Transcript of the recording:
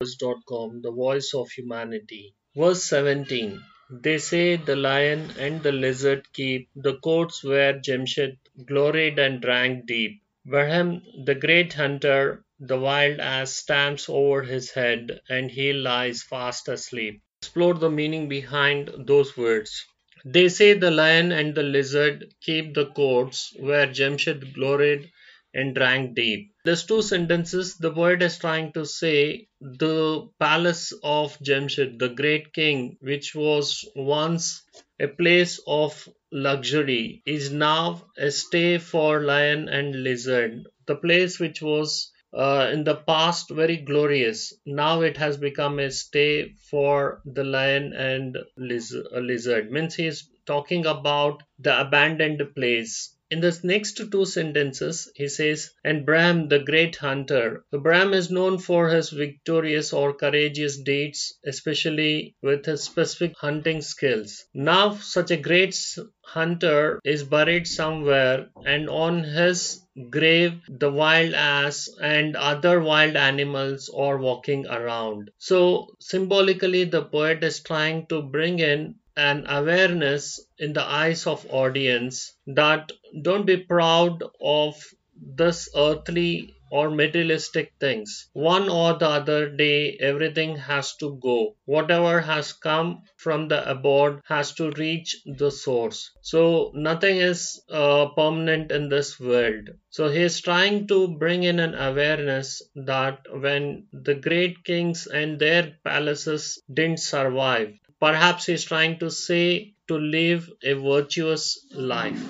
Voice.com, the voice of humanity. Verse 17 They say the lion and the lizard keep the courts where Jemshid gloried and drank deep. Bahram, the great hunter, the wild ass stamps over his head and he lies fast asleep. Explore the meaning behind those words. They say the lion and the lizard keep the courts where Jemshid gloried and drank deep. These two sentences, the poet is trying to say the palace of Jemshid, the great king, which was once a place of luxury, is now a stay for lion and lizard. The place which was uh, in the past very glorious. Now it has become a stay for the lion and liz- lizard. Means he is talking about the abandoned place in the next two sentences, he says, and Bahram, the great hunter. So Bahram is known for his victorious or courageous deeds, especially with his specific hunting skills. Now, such a great hunter is buried somewhere, and on his grave, the wild ass and other wild animals are walking around. So, symbolically, the poet is trying to bring in an awareness in the eyes of audience that don't be proud of this earthly or materialistic things. One or the other day, everything has to go. Whatever has come from the abode has to reach the source. So nothing is uh, permanent in this world. So he is trying to bring in an awareness that when the great kings and their palaces didn't survive, perhaps he's trying to say to live a virtuous life.